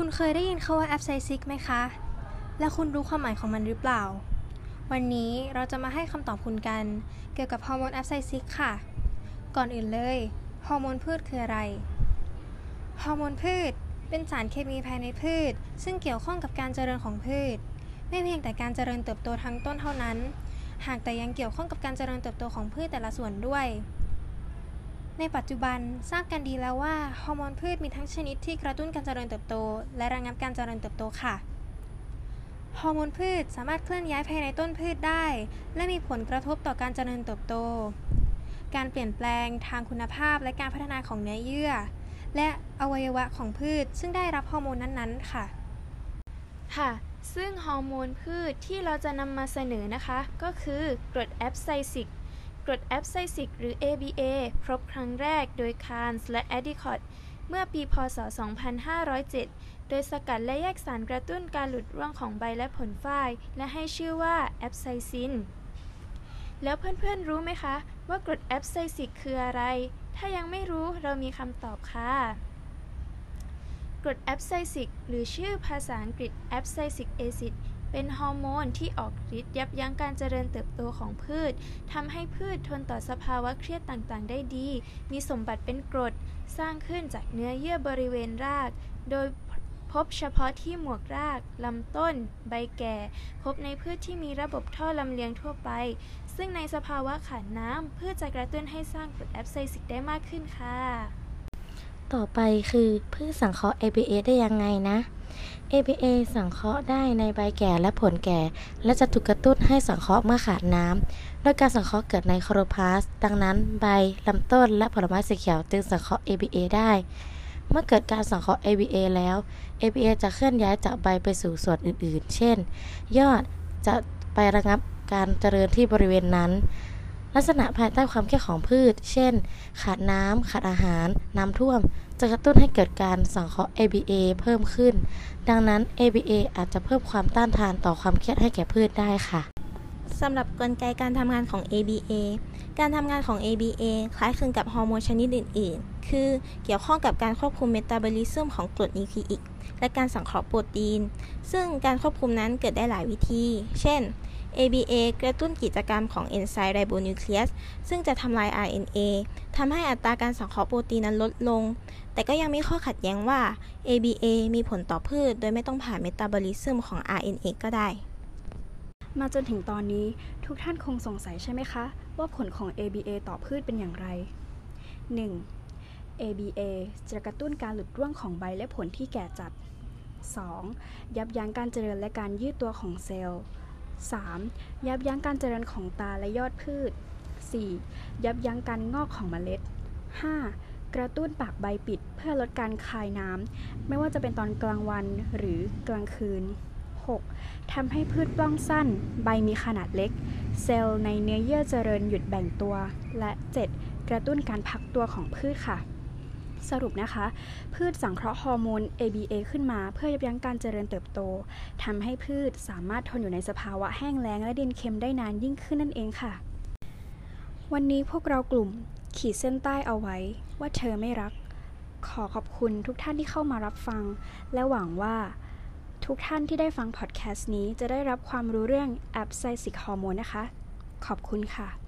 คุณเคยได้ยินคำว่าแอปไซซิกไหมคะ และคุณรู้ความหมายของมันหรือเปล่า วันนี้เราจะมาให้คำตอบคุณกัน เกี่ยวกับฮอร์โมนแอปไซซิกค่ะ ก่อนอื่นเลย ฮอร์โมนพืชคืออะไร ฮอร์โมนพืช เป็นสารเคมีภายในพืช ซึ่งเกี่ยวข้องกับการเจริญของพืช ไม่เพียงแต่การเจริญเติบโตทั้งต้นเท่านั้น หากแต่ยังเกี่ยวข้องกับการเจริญเติบโตของพืชแต่ละส่วนด้วย ในปัจจุบันทราบกันดีแล้วว่าฮอร์โมนพืชมีทั้งชนิดที่กระตุ้นการเจริญเติบโต และระงับการเจริญเติบโตค่ะฮอร์โมนพืชสามารถเคลื่อนย้ายภายในต้นพืชได้ และมีผลกระทบต่อการเจริญเติบโต การเปลี่ยนแปลงทางคุณภาพและการพัฒนาของเนื้อเยื่อ และอวัยวะของพืช ซึ่งได้รับฮอร์โมนนั้นๆค่ะ ค่ะ ซึ่งฮอร์โมนพืชที่เราจะนำมาเสนอนะคะ ก็คือกรดแอปไซซิก กรดแอปไซซิกหรือ ABA พบครั้งแรกโดยคาร์นส์และแอดดิคอตเมื่อปีพศ 2507 โดยสกัดและแยกสารกระตุ้นการหลุดร่วงของใบและผลฝ้าย และให้ชื่อว่า abscisin แล้วเพื่อนๆรู้ไหมคะ ว่ากรดแอปไซซิกคืออะไร ถ้ายังไม่รู้เรามีคำตอบค่ะกรดแอปไซซิกหรือชื่อภาษาอังกฤษ abscisic acid เป็นฮอร์โมนที่ออกฤทธิ์ยับยั้งการเจริญเติบโตของพืชทำให้พืชทนต่อสภาวะเครียดต่างๆ ได้ดี มีสมบัติเป็นกรด สร้างขึ้นจากเนื้อเยื่อบริเวณราก โดยพบเฉพาะที่หมวกราก ลำต้น ใบแก่ พบในพืชที่มีระบบท่อลำเลียงทั่วไป ซึ่งในสภาวะขาดน้ำพืชจะกระตุ้นให้สร้างกรดแอปไซซิกได้มากขึ้นค่ะ ต่อไปคือพืชสังเคราะห์ ABA ได้ยังไงนะ ABA สังเคราะห์ได้ในใบแก่และผลแก่ และจะถูกกระตุ้นให้สังเคราะห์เมื่อขาดน้ำโดยการสังเคราะห์เกิดในคลอโรพลาสดังนั้นใบลำต้นและผลไม้สีเขียวจึงสังเคราะห์ ABA ได้ เมื่อเกิดการสังเคราะห์ ABA แล้ว ABA จะเคลื่อนย้ายจากใบไปสู่ส่วนอื่นๆ เช่น ยอดจะไประงับการเจริญที่บริเวณนั้น ลักษณะภายใต้ความเครียดของพืช เช่น ขาดน้ำ ขาดอาหาร น้ำท่วม จะกระตุ้นให้เกิดการสังเคราะห์ ABA เพิ่มขึ้น ดังนั้น ABA อาจจะเพิ่มความต้านทานต่อความเครียดให้แก่พืชได้ค่ะสำหรับกลไกการทำงานของ ABA การทำงานของ ABA คล้ายคลึงกับฮอร์โมนชนิดอื่น ๆ คือเกี่ยวข้องกับการควบคุมเมตาบอลิซึมของกรดนิวคลีอิก และการสังเคราะห์โปรตีน ซึ่งการควบคุมนั้นเกิดได้หลายวิธี เช่น ABA กระตุ้นกิจกรรมของเอนไซม์ไรโบนิวเคลียสซึ่งจะทำลาย RNA ทำให้อัตราการสังเคราะห์โปรตีนนั้นลดลง แต่ก็ยังมีข้อขัดแย้งว่า ABA มีผลต่อพืช โดยไม่ต้องผ่านเมตาบอลิซึมของ RNA ก็ได้ มาจนถึงตอนนี้ทุกท่านคงสงสัยใช่ไหมคะ ว่าผลของ ABA ต่อพืชเป็นอย่างไร 1. ABA จะกระตุ้นการหลุดร่วงของใบและผลที่แก่จัด 2. ยับยั้งการเจริญและการยืดตัวของเซลล์ 3. ยับยั้งการเจริญของตาและยอดพืช 4. ยับยั้งการงอกของเมล็ด 5. กระตุ้นปากใบปิดเพื่อลดการคายน้ำ ไม่ว่าจะเป็นตอนกลางวันหรือกลางคืน 6. ทำให้พืชปล้องสั้น ใบมีขนาดเล็ก เซลล์ในเนื้อเยื่อเจริญหยุดแบ่งตัว และ 7. กระตุ้นการพักตัวของพืชค่ะ สรุปนะคะ พืชสังเคราะห์ฮอร์โมน ABA ขึ้นมาเพื่อยับยั้งการเจริญเติบโตทำให้พืชสามารถทนอยู่ในสภาวะแห้งแล้งและดินเค็มได้นานยิ่งขึ้นนั่นเองค่ะ วันนี้พวกเรากลุ่มขีดเส้นใต้เอาไว้ว่าเธอไม่รัก ขอขอบคุณทุกท่านที่เข้ามารับฟัง และหวังว่าทุกท่านที่ได้ฟังพอดแคสต์นี้จะได้รับความรู้เรื่องแอปไซซิกฮอร์โมนนะคะ ขอบคุณค่ะ